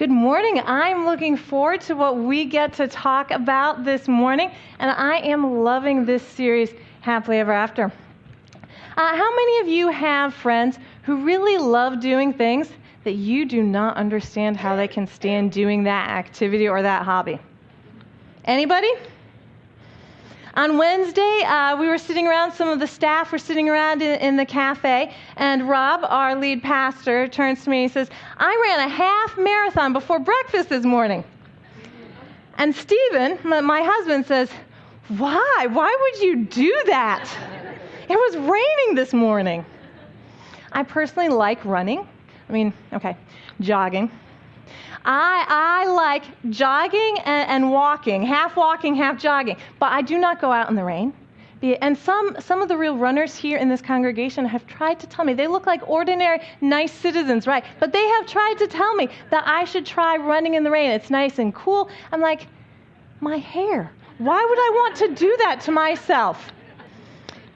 Good morning. I'm looking forward to what we get to talk about this morning, and I am loving this series, Happily Ever After. Uh, how many of you have friends who really love doing things that you do not understand how they can stand doing that activity or that hobby? Anybody? On Wednesday, uh, we were sitting around, some of the staff were sitting around in, in, the cafe, and Rob, our lead pastor, turns to me and says, I ran a half marathon before breakfast this morning. And Stephen, my, my husband, says, Why? Why would you do that? It was raining this morning. I personally like running. I mean, okay, jogging. I, I like jogging and, and walking, half walking, half jogging, but I do not go out in the rain. And some, some of the real runners here in this congregation have tried to tell me, they look like ordinary, nice citizens, right? But they have tried to tell me that I should try running in the rain. It's nice and cool. I'm like, my hair. Why would I want to do that to myself?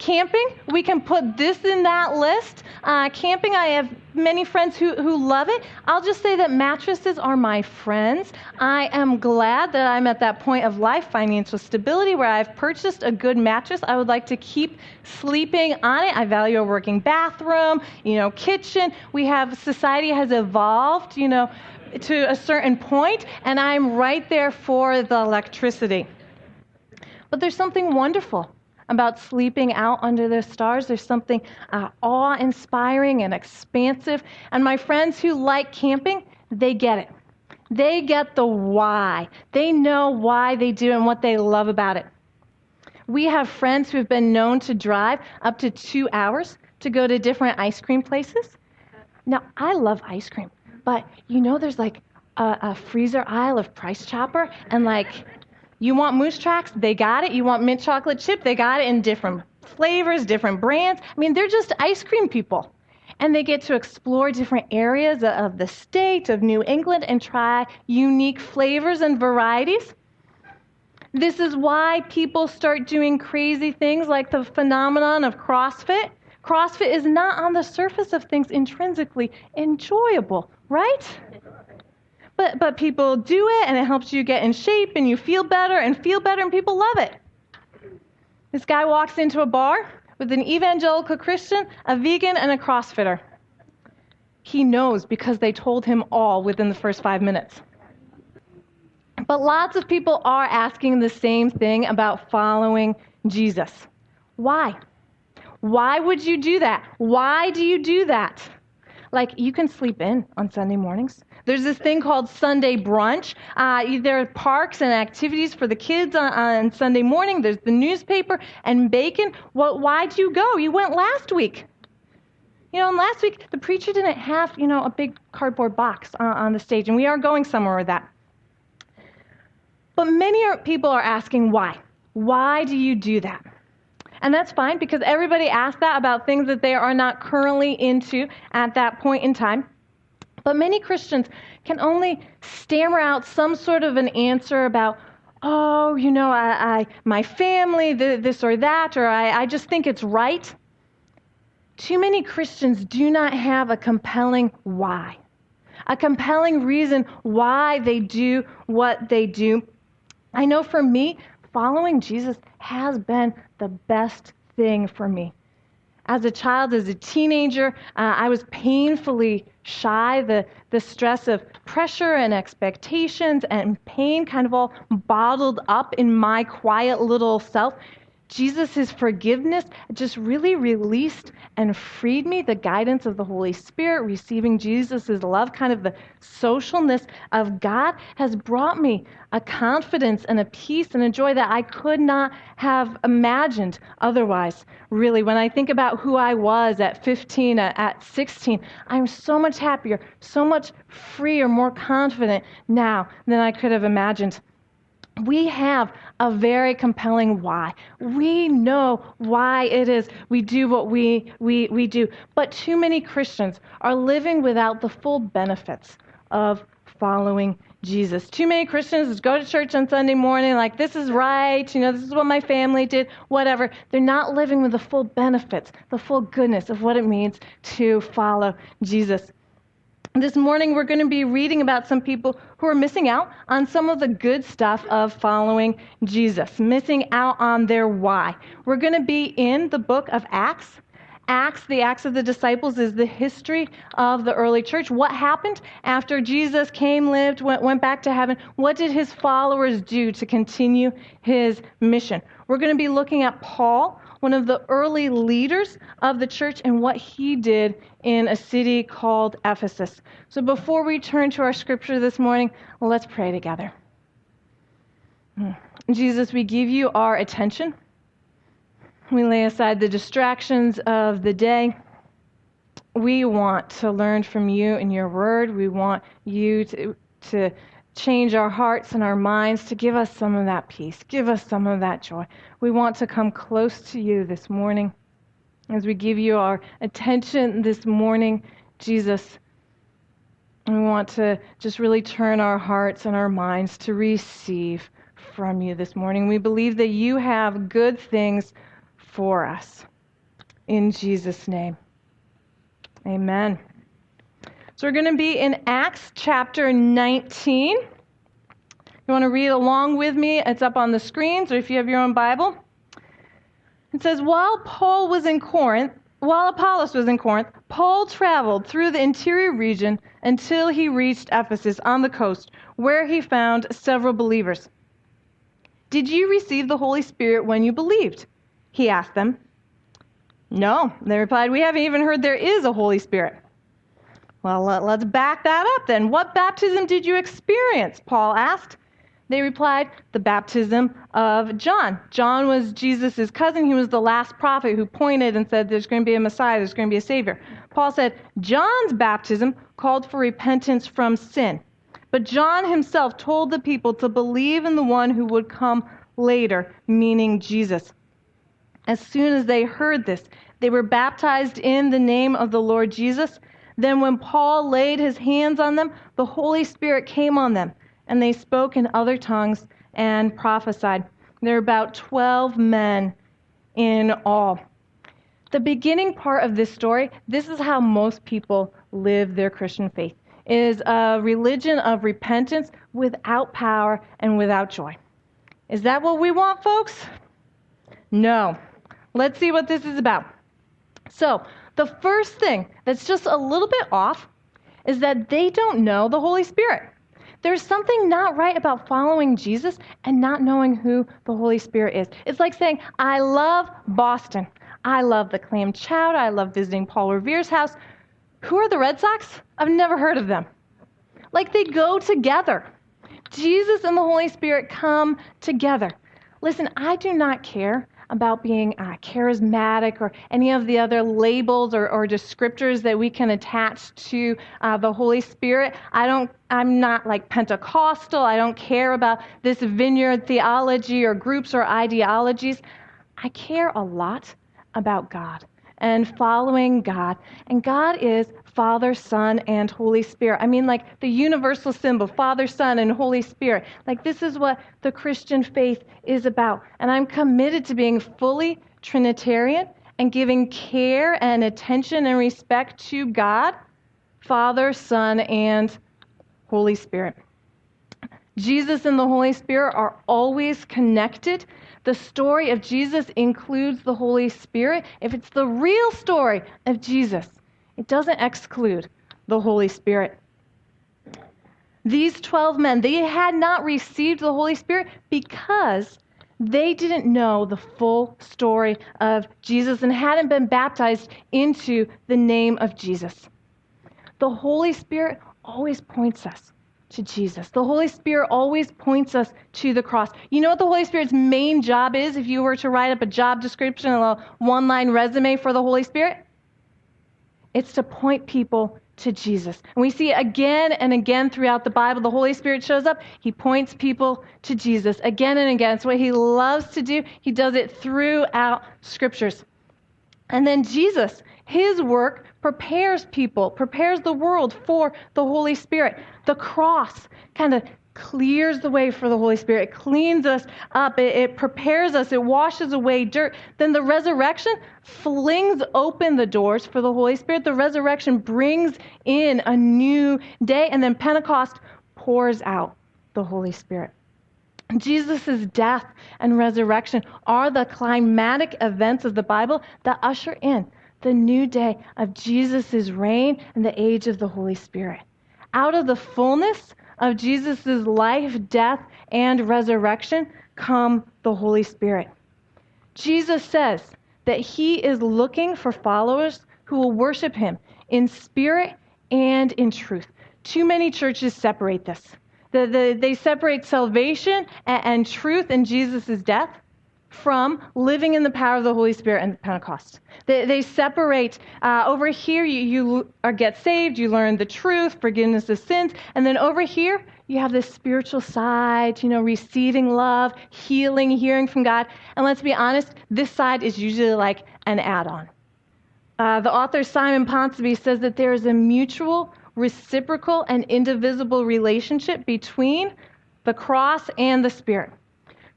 Camping, we can put this in that list. Uh, camping, I have many friends who, who love it. I'll just say that mattresses are my friends. I am glad that I'm at that point of life, financial stability, where I've purchased a good mattress. I would like to keep sleeping on it. I value a working bathroom, you know, kitchen. We have, society has evolved, you know, to a certain point, and I'm right there for the electricity. But there's something wonderful about sleeping out under the stars. There's something uh, awe inspiring and expansive. And my friends who like camping, they get it. They get the why. They know why they do and what they love about it. We have friends who've been known to drive up to two hours to go to different ice cream places. Now, I love ice cream, but you know, there's like a, a freezer aisle of Price Chopper, and like you want Moose Tracks? They got it. You want mint chocolate chip? They got it in different flavors, different brands. I mean, they're just ice cream people. And they get to explore different areas of the state, of New England, and try unique flavors and varieties. This is why people start doing crazy things like the phenomenon of CrossFit. CrossFit is not on the surface of things intrinsically enjoyable, right? But, but people do it and it helps you get in shape and you feel better and feel better and people love it. This guy walks into a bar with an evangelical Christian, a vegan, and a CrossFitter. He knows because they told him all within the first five minutes. But lots of people are asking the same thing about following Jesus. Why? Why would you do that? Why do you do that? Like, you can sleep in on Sunday mornings. There's this thing called Sunday brunch. Uh, there are parks and activities for the kids on, on Sunday morning. There's the newspaper and bacon. Well, why'd you go? You went last week. You know, and last week the preacher didn't have, you know, a big cardboard box uh, on the stage, and we are going somewhere with that. But many are, people are asking why. Why do you do that? And that's fine because everybody asks that about things that they are not currently into at that point in time. But many Christians can only stammer out some sort of an answer about, oh, you know, I, I my family, this or that, or I, I just think it's right. Too many Christians do not have a compelling why, a compelling reason why they do what they do. I know for me, following Jesus has been the best thing for me. As a child, as a teenager, uh, I was painfully shy. The, the stress of pressure and expectations and pain kind of all bottled up in my quiet little self. Jesus' forgiveness just really released and freed me. The guidance of the Holy Spirit, receiving Jesus' love, kind of the socialness of God, has brought me a confidence and a peace and a joy that I could not have imagined otherwise. Really, when I think about who I was at 15, uh, at 16, I'm so much happier, so much freer, more confident now than I could have imagined we have a very compelling why. We know why it is we do what we, we, we do. But too many Christians are living without the full benefits of following Jesus. Too many Christians go to church on Sunday morning like, this is right, you know, this is what my family did, whatever. They're not living with the full benefits, the full goodness of what it means to follow Jesus. This morning, we're going to be reading about some people who are missing out on some of the good stuff of following Jesus, missing out on their why. We're going to be in the book of Acts. Acts, the Acts of the Disciples, is the history of the early church. What happened after Jesus came, lived, went, went back to heaven? What did his followers do to continue his mission? We're going to be looking at Paul, one of the early leaders of the church, and what he did in a city called Ephesus. So before we turn to our scripture this morning, let's pray together. Hmm. Jesus, we give you our attention. We lay aside the distractions of the day. We want to learn from you and your word. We want you to, to change our hearts and our minds, to give us some of that peace, give us some of that joy. We want to come close to you this morning. As we give you our attention this morning, Jesus, we want to just really turn our hearts and our minds to receive from you this morning. We believe that you have good things for us. In Jesus' name. Amen. So we're going to be in Acts chapter 19. You want to read along with me? It's up on the screens, or if you have your own Bible. It says, While Paul was in Corinth, while Apollos was in Corinth, Paul traveled through the interior region until he reached Ephesus on the coast, where he found several believers. Did you receive the Holy Spirit when you believed? He asked them. No, they replied, We haven't even heard there is a Holy Spirit. Well, let's back that up then. What baptism did you experience? Paul asked. They replied, The baptism of John. John was Jesus' cousin. He was the last prophet who pointed and said, There's going to be a Messiah, there's going to be a Savior. Paul said, John's baptism called for repentance from sin. But John himself told the people to believe in the one who would come later, meaning Jesus. As soon as they heard this, they were baptized in the name of the Lord Jesus. Then, when Paul laid his hands on them, the Holy Spirit came on them, and they spoke in other tongues and prophesied. There were about 12 men in all. The beginning part of this story, this is how most people live their Christian faith, is a religion of repentance without power and without joy. Is that what we want, folks? No. Let's see what this is about. So, the first thing that's just a little bit off is that they don't know the Holy Spirit. There's something not right about following Jesus and not knowing who the Holy Spirit is. It's like saying, I love Boston. I love the clam chowder. I love visiting Paul Revere's house. Who are the Red Sox? I've never heard of them. Like they go together. Jesus and the Holy Spirit come together. Listen, I do not care about being uh, charismatic or any of the other labels or, or descriptors that we can attach to uh, the Holy Spirit. I don't. I'm not like Pentecostal. I don't care about this vineyard theology or groups or ideologies. I care a lot about God and following God. And God is Father, Son, and Holy Spirit. I mean, like the universal symbol Father, Son, and Holy Spirit. Like, this is what the Christian faith is about. And I'm committed to being fully Trinitarian and giving care and attention and respect to God, Father, Son, and Holy Spirit. Jesus and the Holy Spirit are always connected. The story of Jesus includes the Holy Spirit. If it's the real story of Jesus, it doesn't exclude the Holy Spirit. These 12 men, they had not received the Holy Spirit because they didn't know the full story of Jesus and hadn't been baptized into the name of Jesus. The Holy Spirit always points us to Jesus. The Holy Spirit always points us to the cross. You know what the Holy Spirit's main job is if you were to write up a job description and a one line resume for the Holy Spirit? It's to point people to Jesus. And we see again and again throughout the Bible, the Holy Spirit shows up. He points people to Jesus again and again. It's what he loves to do. He does it throughout scriptures. And then Jesus, his work prepares people, prepares the world for the Holy Spirit. The cross kind of clears the way for the Holy Spirit, it cleans us up, it, it, prepares us, it washes away dirt. Then the resurrection flings open the doors for the Holy Spirit. The resurrection brings in a new day, and then Pentecost pours out the Holy Spirit. Jesus' death and resurrection are the climatic events of the Bible that usher in the new day of Jesus' reign and the age of the Holy Spirit. Out of the fullness of Jesus' life, death, and resurrection come the Holy Spirit. Jesus says that he is looking for followers who will worship him in spirit and in truth. Too many churches separate this. The, the, they separate salvation and, and truth in Jesus' death from living in the power of the Holy Spirit and Pentecost. They, they separate. Uh, over here, you, you are, get saved, you learn the truth, forgiveness of sins, and then over here, you have this spiritual side, you know, receiving love, healing, hearing from God. And let's be honest, this side is usually like an add on. Uh, the author Simon Ponsonby says that there is a mutual, reciprocal, and indivisible relationship between the cross and the Spirit.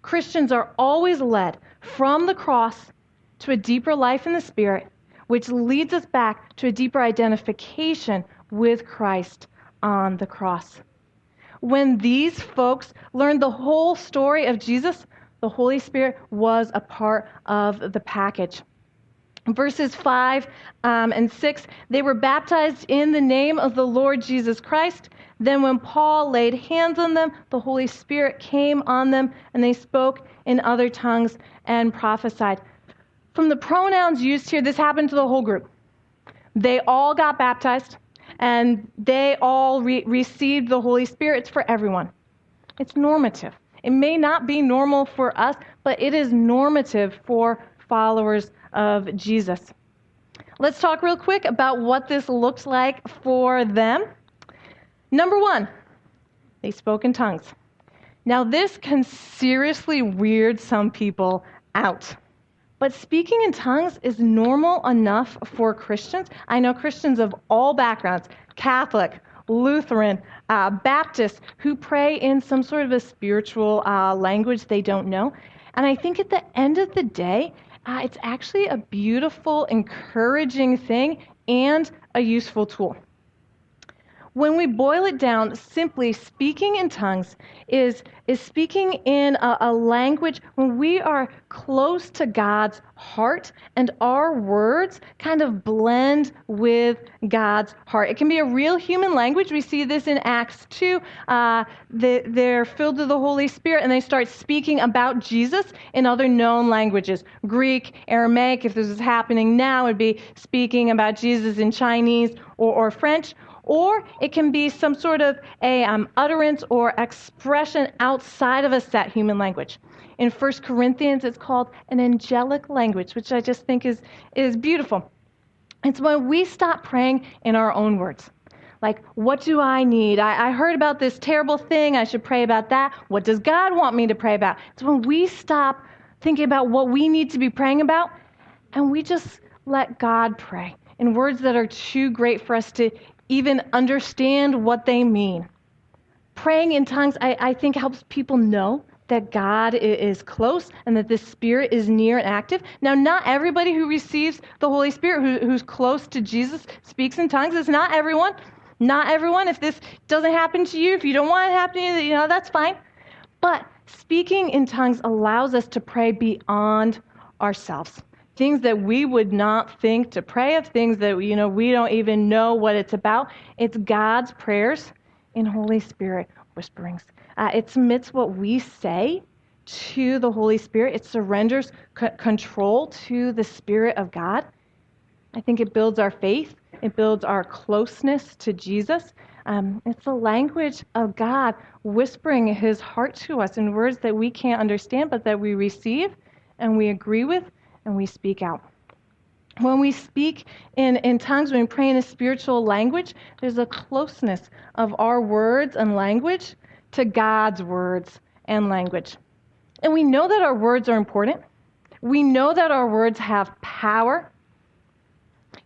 Christians are always led from the cross to a deeper life in the Spirit, which leads us back to a deeper identification with Christ on the cross. When these folks learned the whole story of Jesus, the Holy Spirit was a part of the package. Verses 5 um, and 6 they were baptized in the name of the Lord Jesus Christ. Then, when Paul laid hands on them, the Holy Spirit came on them, and they spoke in other tongues and prophesied. From the pronouns used here, this happened to the whole group. They all got baptized, and they all re- received the Holy Spirit. It's for everyone, it's normative. It may not be normal for us, but it is normative for followers of Jesus. Let's talk real quick about what this looked like for them. Number one, they spoke in tongues. Now, this can seriously weird some people out. But speaking in tongues is normal enough for Christians. I know Christians of all backgrounds Catholic, Lutheran, uh, Baptist who pray in some sort of a spiritual uh, language they don't know. And I think at the end of the day, uh, it's actually a beautiful, encouraging thing and a useful tool. When we boil it down, simply speaking in tongues is, is speaking in a, a language when we are close to God's heart and our words kind of blend with God's heart. It can be a real human language. We see this in Acts 2. Uh, they, they're filled with the Holy Spirit and they start speaking about Jesus in other known languages Greek, Aramaic. If this is happening now, would be speaking about Jesus in Chinese or, or French or it can be some sort of a um, utterance or expression outside of a set human language. In 1 Corinthians, it's called an angelic language, which I just think is, is beautiful. It's when we stop praying in our own words. Like, what do I need? I, I heard about this terrible thing. I should pray about that. What does God want me to pray about? It's when we stop thinking about what we need to be praying about and we just let God pray in words that are too great for us to even understand what they mean. Praying in tongues, I, I think, helps people know that God is close and that the Spirit is near and active. Now, not everybody who receives the Holy Spirit, who, who's close to Jesus, speaks in tongues. It's not everyone. Not everyone. If this doesn't happen to you, if you don't want it happening, you, you know, that's fine. But speaking in tongues allows us to pray beyond ourselves things that we would not think to pray of, things that you know we don't even know what it's about. It's God's prayers in Holy Spirit whisperings. Uh, it submits what we say to the Holy Spirit. It surrenders c- control to the Spirit of God. I think it builds our faith. It builds our closeness to Jesus. Um, it's the language of God whispering His heart to us in words that we can't understand, but that we receive and we agree with and we speak out. When we speak in, in tongues, when we pray in a spiritual language, there's a closeness of our words and language to God's words and language. And we know that our words are important. We know that our words have power.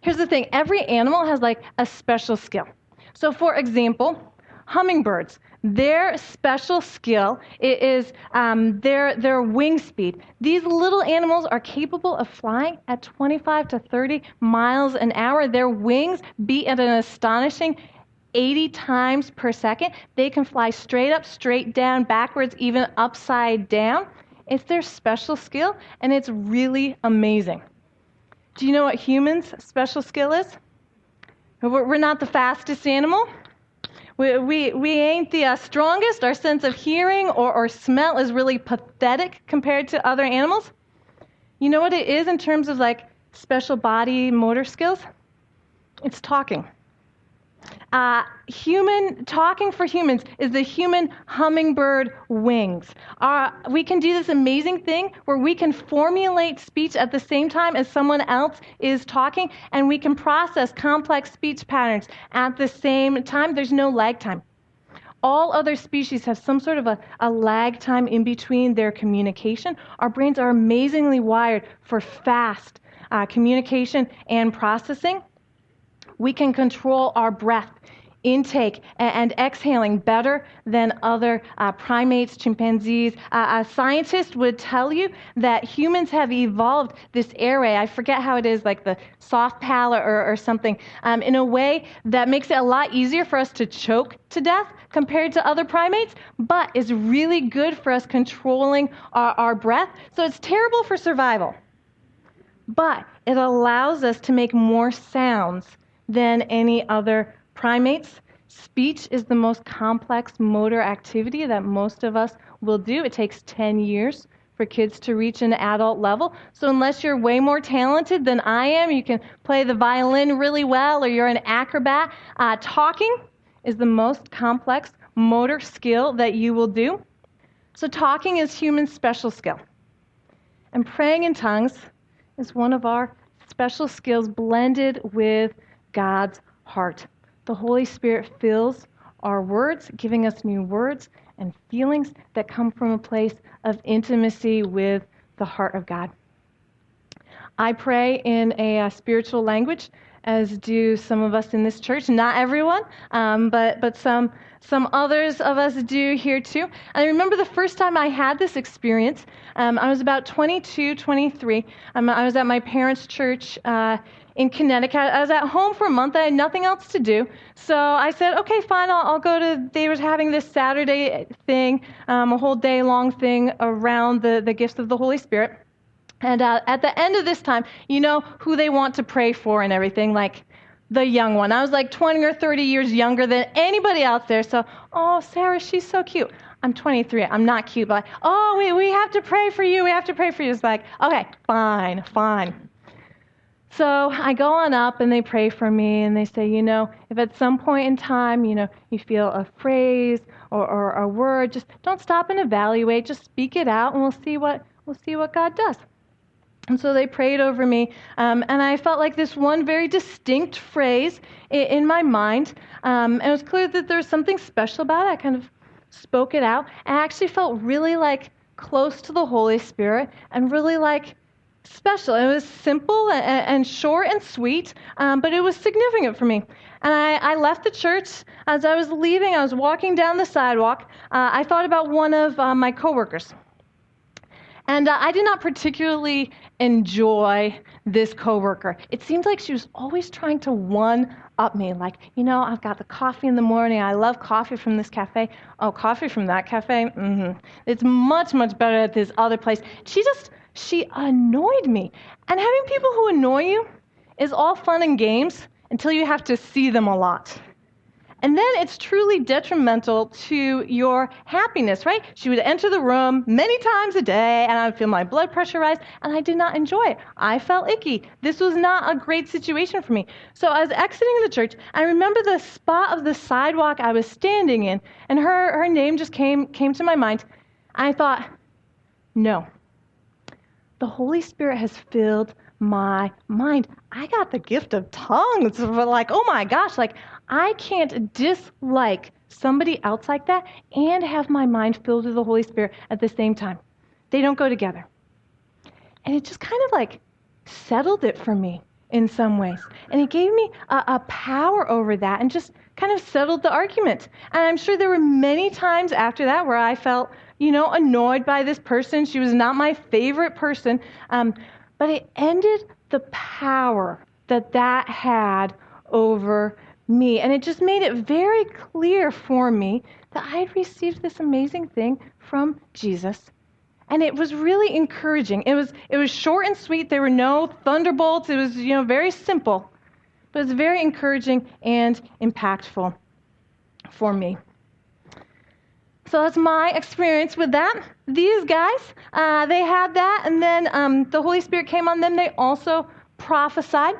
Here's the thing every animal has like a special skill. So, for example, hummingbirds. Their special skill is um, their, their wing speed. These little animals are capable of flying at 25 to 30 miles an hour. Their wings beat at an astonishing 80 times per second. They can fly straight up, straight down, backwards, even upside down. It's their special skill, and it's really amazing. Do you know what humans' special skill is? We're not the fastest animal. We, we, we ain't the uh, strongest. Our sense of hearing or, or smell is really pathetic compared to other animals. You know what it is in terms of like special body motor skills? It's talking. Uh, human talking for humans is the human hummingbird wings. Uh, we can do this amazing thing where we can formulate speech at the same time as someone else is talking, and we can process complex speech patterns at the same time. There's no lag time. All other species have some sort of a, a lag time in between their communication. Our brains are amazingly wired for fast uh, communication and processing. We can control our breath intake and, exhaling better than other uh, primates, chimpanzees. Uh, a scientist would tell you that humans have evolved this airway, I forget how it is, like the soft palate or, or something, um, in a way that makes it a lot easier for us to choke to death compared to other primates, but is really good for us controlling our, our breath. So it's terrible for survival. But it allows us to make more sounds than any other primates. Speech is the most complex motor activity that most of us will do. It takes 10 years for kids to reach an adult level. So, unless you're way more talented than I am, you can play the violin really well or you're an acrobat, uh, talking is the most complex motor skill that you will do. So, talking is human special skill. And praying in tongues is one of our special skills blended with God's heart. The Holy Spirit fills our words, giving us new words and feelings that come from a place of intimacy with the heart of God. I pray in a, a uh, spiritual language, as do some of us in this church. Not everyone, um, but but some some others of us do here too. And I remember the first time I had this experience. Um, I was about 22, 23. Um, I was at my parents' church uh, in Connecticut. I was at home for a month. I had nothing else to do. So I said, okay, fine, I'll, I'll go to, they were having this Saturday thing, um, a whole day long thing around the, the gifts of the Holy Spirit. And uh, at the end of this time, you know who they want to pray for and everything, like the young one. I was like 20 or 30 years younger than anybody out there. So, oh, Sarah, she's so cute. I'm 23. I'm not cute, but oh, we, we have to pray for you. We have to pray for you. It's like, okay, fine, fine. So I go on up and they pray for me and they say, you know, if at some point in time, you know, you feel a phrase or, or a word, just don't stop and evaluate. Just speak it out and we'll see what we'll see what God does. And so they prayed over me, um, and I felt like this one very distinct phrase in, in my mind. Um, and it was clear that there was something special about it. I kind of spoke it out, I actually felt really like close to the Holy Spirit and really like special. It was simple and, and short and sweet, um, but it was significant for me. And I, I, left the church. As I was leaving, I was walking down the sidewalk. Uh, I thought about one of uh, my coworkers. And uh, I did not particularly enjoy this coworker. It seemed like she was always trying to one up me. Like, you know, I've got the coffee in the morning. I love coffee from this cafe. Oh, coffee from that cafe? Mm-hmm. It's much, much better at this other place. She just she annoyed me. And having people who annoy you is all fun and games until you have to see them a lot. And then it's truly detrimental to your happiness, right? She would enter the room many times a day, and I would feel my blood pressure rise, and I did not enjoy it. I felt icky. This was not a great situation for me. So I was exiting the church. I remember the spot of the sidewalk I was standing in, and her, her name just came, came to my mind. I thought, no, the Holy Spirit has filled my mind. I got the gift of tongues. Like, oh my gosh, like I can't dislike somebody else like that and have my mind filled with the Holy Spirit at the same time. They don't go together. And it just kind of like settled it for me. in some ways. And it gave me a, a, power over that and just kind of settled the argument. And I'm sure there were many times after that where I felt, you know, annoyed by this person. She was not my favorite person. Um, but it ended the power that that had over me. And it just made it very clear for me that I had received this amazing thing from Jesus and it was really encouraging. It was it was short and sweet. There were no thunderbolts. It was you know very simple, but it was very encouraging and impactful for me. So that's my experience with that. These guys, uh, they had that, and then um, the Holy Spirit came on them. They also prophesied.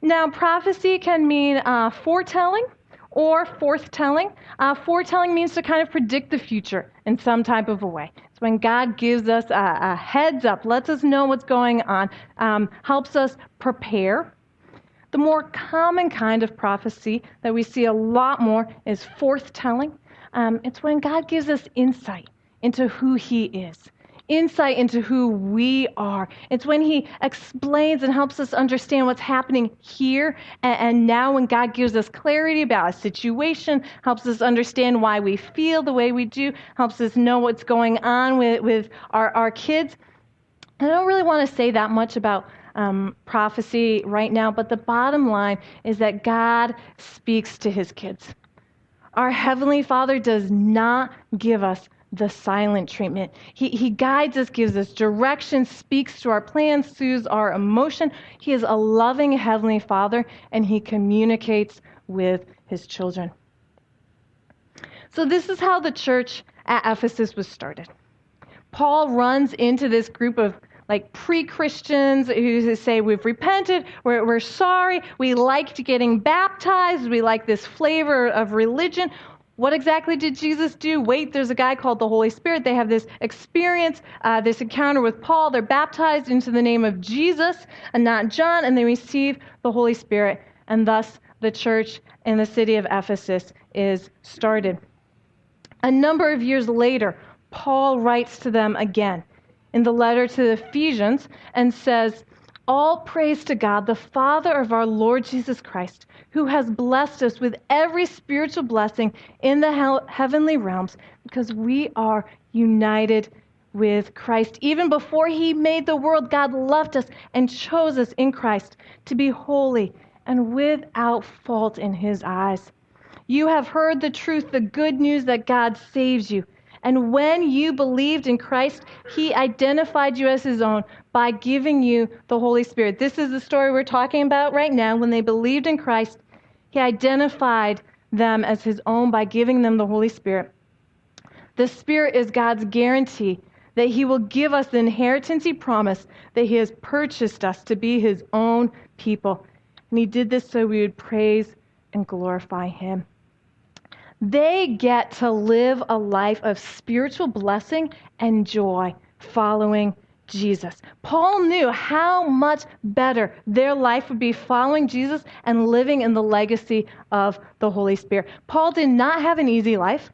Now, prophecy can mean uh, foretelling or forthtelling. Uh, foretelling means to kind of predict the future in some type of a way It's when God gives us a, a heads up, lets us know what's going on, um, helps us prepare. The more common kind of prophecy that we see a lot more is forthtelling. Um, it's when God gives us insight into who He is insight into who we are. It's when He explains and helps us understand what's happening here and, and, now, when God gives us clarity about a situation, helps us understand why we feel the way we do, helps us know what's going on with, with our, our kids. I don't really want to say that much about um, prophecy right now, but the bottom line is that God speaks to His kids. Our Heavenly Father does not give us the silent treatment. He, he guides us, gives us direction, speaks to our plans, soothes our emotion. He is a loving Heavenly Father, and He communicates with His children. So, this is how the church at Ephesus was started. Paul runs into this group of like pre Christians who say we've repented, we're, we're sorry, we liked getting baptized, we like this flavor of religion. What exactly did Jesus do? Wait, there's a guy called the Holy Spirit. They have this experience, uh, this encounter with Paul. They're baptized into the name of Jesus and not John, and they receive the Holy Spirit. And thus, the church in the city of Ephesus is started. A number of years later, Paul writes to them again in the letter to the Ephesians and says, All praise to God, the Father of our Lord Jesus Christ who has blessed us with every spiritual blessing in the heavenly realms because we are united with Christ. Even before he made the world, God loved us and chose us in Christ to be holy and without fault in his eyes. You have heard the truth, the good news that God saves you. And when you believed in Christ, he identified you as his own by giving you the Holy Spirit. This is the story we're talking about right now. When they believed in Christ, he identified them as his own by giving them the Holy Spirit. The Spirit is God's guarantee that he will give us the inheritance he promised, that he has purchased us to be his own people. And he did this so we would praise and glorify him. They get to live a life of spiritual blessing and joy following Jesus. Paul knew how much better their life would be following Jesus and living in the legacy of the Holy Spirit. Paul did not have an easy life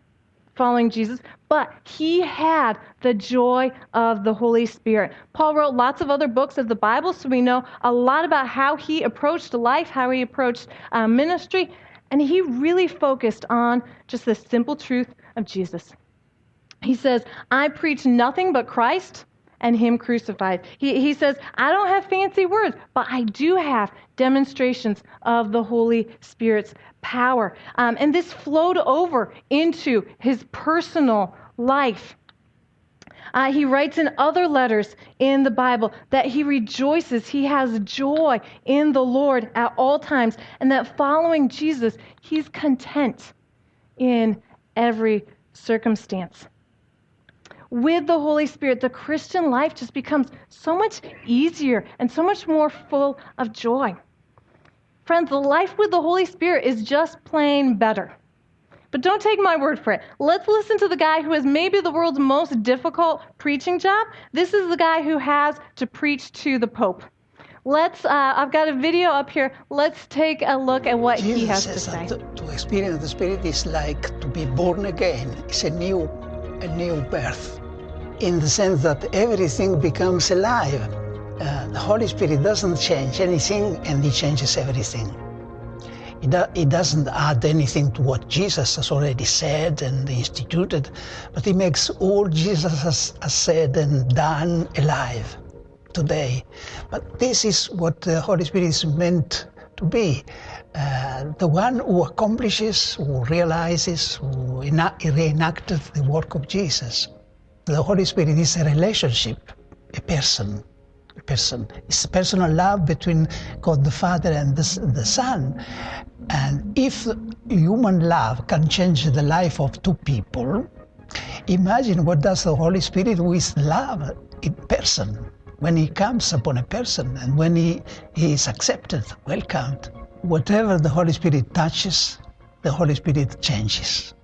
following Jesus, but he had the joy of the Holy Spirit. Paul wrote lots of other books of the Bible, so we know a lot about how he approached life, how he approached uh, ministry, and he really focused on just the simple truth of Jesus. He says, I preach nothing but Christ and Him crucified. He, he says, I don't have fancy words, but I do have demonstrations of the Holy Spirit's power. Um, and this flowed over into His personal life. Uh, he writes in other letters in the Bible that he rejoices, he has joy in the Lord at all times, and that following Jesus, he's content in every circumstance with the Holy Spirit, the Christian life just becomes so much easier and so much more full of joy. Friends, the life with the Holy Spirit is just plain better. But don't take my word for it. Let's listen to the guy who has maybe the world's most difficult preaching job. This is the guy who has to preach to the Pope. Let's, uh, I've got a video up here. Let's take a look at what Jesus he has to say. To experience the Spirit is like to be born again. It's a new a new birth in the sense that everything becomes alive. uh, the Holy Spirit doesn't change anything and He changes everything. It, do, it doesn't add anything to what Jesus has already said and instituted, but it makes all Jesus has, has said and done alive today. But this is what the Holy Spirit is meant to be. Uh, the one who accomplishes, who realizes, who reenacted the work of Jesus. The Holy Spirit is a relationship, a person person. It's personal love between God the Father and the, the Son. And if human love can change the life of two people, imagine what does the Holy Spirit with love in person when he comes upon a person and when he, he is accepted, welcomed. Whatever the Holy Spirit touches, the Holy Spirit changes.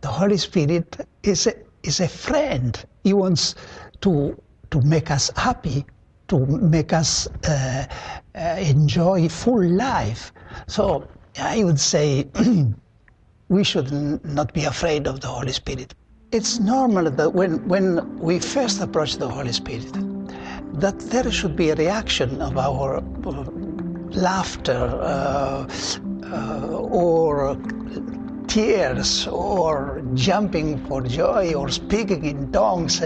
The Holy Spirit is a, is a friend. He wants to, to make us happy to make us uh, uh, enjoy full life. So I would say we should not be afraid of the Holy Spirit. It's normal that when, when we first approach the Holy Spirit, that there should be a reaction of our uh, laughter uh, uh, or tears or jumping for joy or speaking in tongues.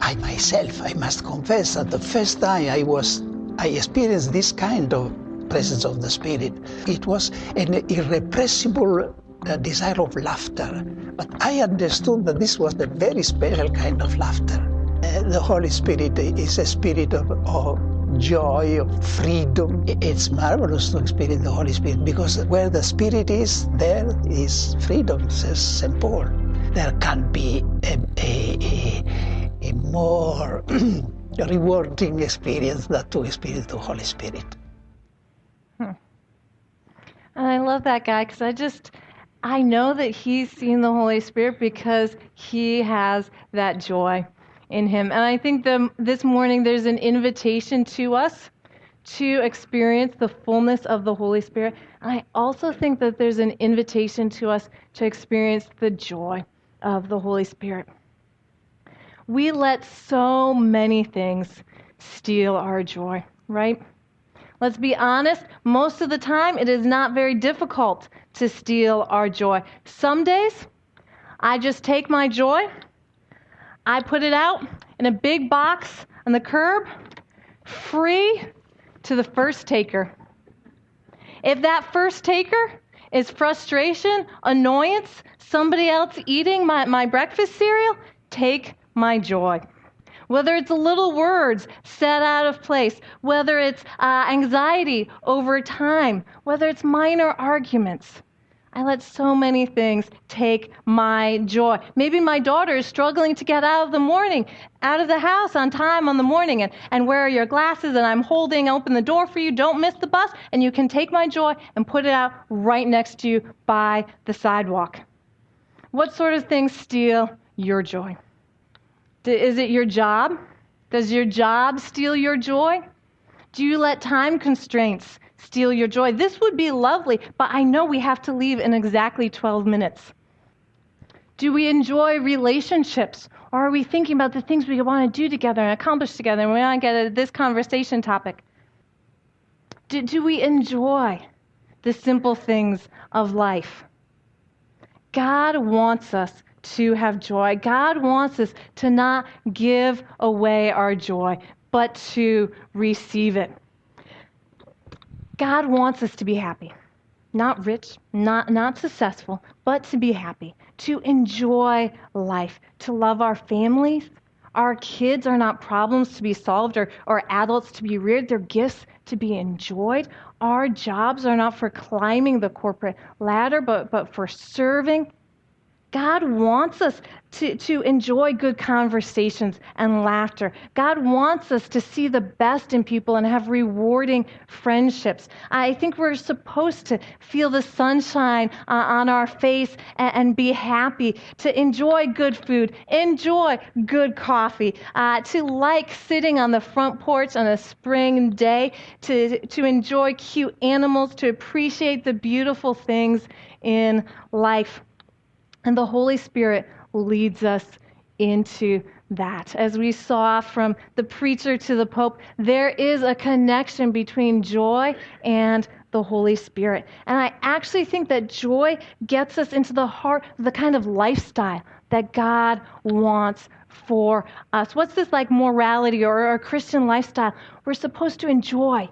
I myself, I must confess that the first time I was, I experienced this kind of presence of the Spirit, it was an irrepressible desire of laughter. But I understood that this was a very special kind of laughter. Uh, the Holy Spirit is a spirit of, of joy, of freedom. It's marvelous to experience the Holy Spirit because where the Spirit is, there is freedom, says St. Paul. There can be a, a, a, a more rewarding experience than to experience the Holy Spirit. Hmm. I love that guy because I just, I know that he's seen the Holy Spirit because he has that joy in Him. And I think the, this morning there's an invitation to us to experience the fullness of the Holy Spirit. And I also think that there's an invitation to us to experience the joy of the Holy Spirit. We let so many things steal our joy, right? Let's be honest, most of the time it is not very difficult to steal our joy. Some days I just take my joy I put it out in a big box on the curb, free to the first taker. If that first taker is frustration, annoyance, somebody else eating my, my breakfast cereal, take my joy. Whether it's little words set out of place, whether it's uh, anxiety over time, whether it's minor arguments. I let so many things take my joy. Maybe my daughter is struggling to get out of the morning, out of the house on time on the morning, and, and where are your glasses? And I'm holding open the door for you. Don't miss the bus. And you can take my joy and put it out right next to you by the sidewalk. What sort of things steal your joy? Is it your job? Does your job steal your joy? Do you let time constraints steal your joy. This would be lovely, but I know we have to leave in exactly 12 minutes. Do we enjoy relationships? Or are we thinking about the things we want to do together and accomplish together? And we want to get at this conversation topic. Do, do we enjoy the simple things of life? God wants us to have joy. God wants us to not give away our joy, but to receive it. God wants us to be happy. Not rich, not, not successful, but to be happy, to enjoy life, to love our families. Our kids are not problems to be solved or, or adults to be reared, they're gifts to be enjoyed. Our jobs are not for climbing the corporate ladder, but, but for serving God wants us to, to enjoy good conversations and laughter. God wants us to see the best in people and have rewarding friendships. I think we're supposed to feel the sunshine uh, on our face and, and, be happy, to enjoy good food, enjoy good coffee, uh, to like sitting on the front porch on a spring day, to, to enjoy cute animals, to appreciate the beautiful things in life. And the Holy Spirit leads us into that. As we saw from the preacher to the pope, there is a connection between joy and the Holy Spirit. And I actually think that joy gets us into the heart the kind of lifestyle that God wants for us. What's this like morality or a Christian lifestyle? We're supposed to enjoy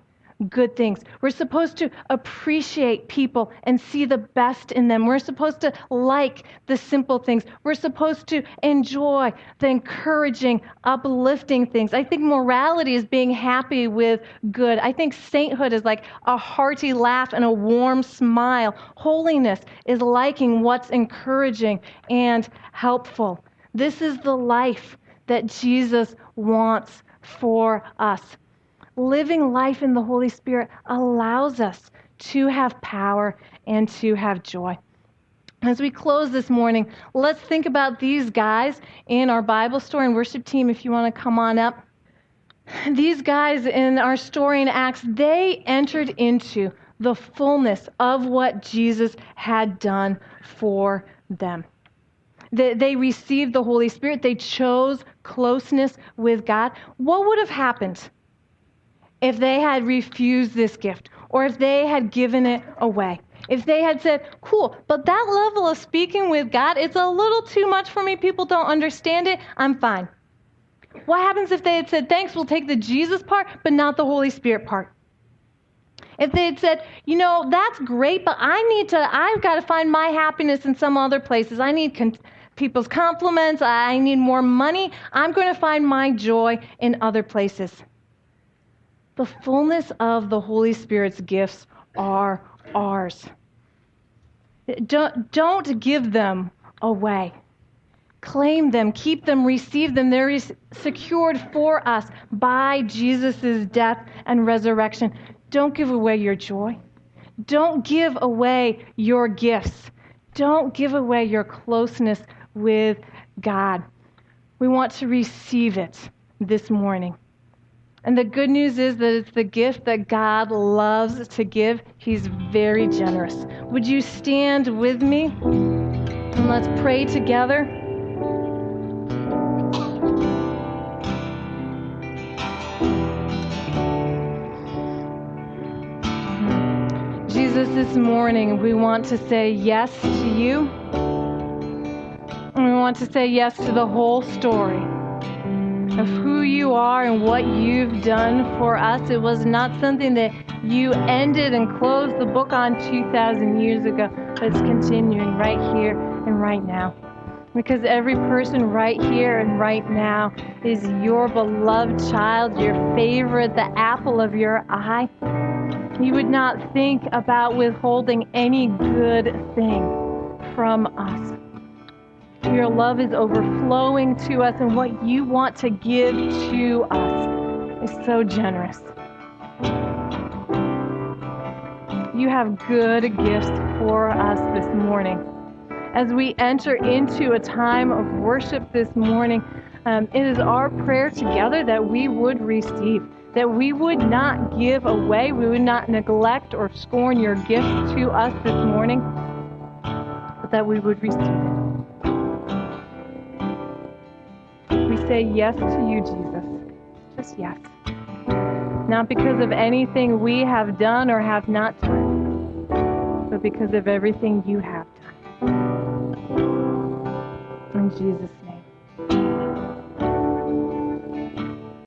good things. We're supposed to appreciate people and see the best in them. We're supposed to like the simple things. We're supposed to enjoy the encouraging, uplifting things. I think morality is being happy with good. I think sainthood is like a hearty laugh and a warm smile. Holiness is liking what's encouraging and helpful. This is the life that Jesus wants for us living life in the Holy Spirit allows us to have power and to have joy. As we close this morning, let's think about these guys in our Bible story and worship team if you want to come on up. These guys in our story in Acts, they entered into the fullness of what Jesus had done for them. They, they received the Holy Spirit, they chose closeness with God. What would have happened if they had refused this gift or if they had given it away. If they had said, cool, but that level of speaking with God, it's a little too much for me. People don't understand it. I'm fine. What happens if they had said, thanks, we'll take the Jesus part, but not the Holy Spirit part? If they had said, you know, that's great, but I need to, I've got to find my happiness in some other places. I need con- people's compliments. I need more money. I'm going to find my joy in other places. The fullness of the Holy Spirit's gifts are ours. Don't, don't give them away. Claim them, keep them, receive them. They're secured for us by Jesus' death and resurrection. Don't give away your joy. Don't give away your gifts. Don't give away your closeness with God. We want to receive it this morning. And the good news is that it's the gift that God loves to give. He's very generous. Would you stand with me? And let's pray together. Jesus, this morning we want to say yes to you. And we want to say yes to the whole story of who you are and what you've done for us. It was not something that you ended and closed the book on 2,000 years ago, but it's continuing right here and right now. Because every person right here and right now is your beloved child, your favorite, the apple of your eye. You would not think about withholding any good thing from us. Your love is overflowing to us, and what you want to give to us is so generous. You have good gifts for us this morning. As we enter into a time of worship this morning, um, it is our prayer together that we would receive, that we would not give away, we would not neglect or scorn your gifts to us this morning, but that we would receive. Say yes to you, Jesus. Just yes. Not because of anything we have done or have not done, but because of everything you have done. In Jesus'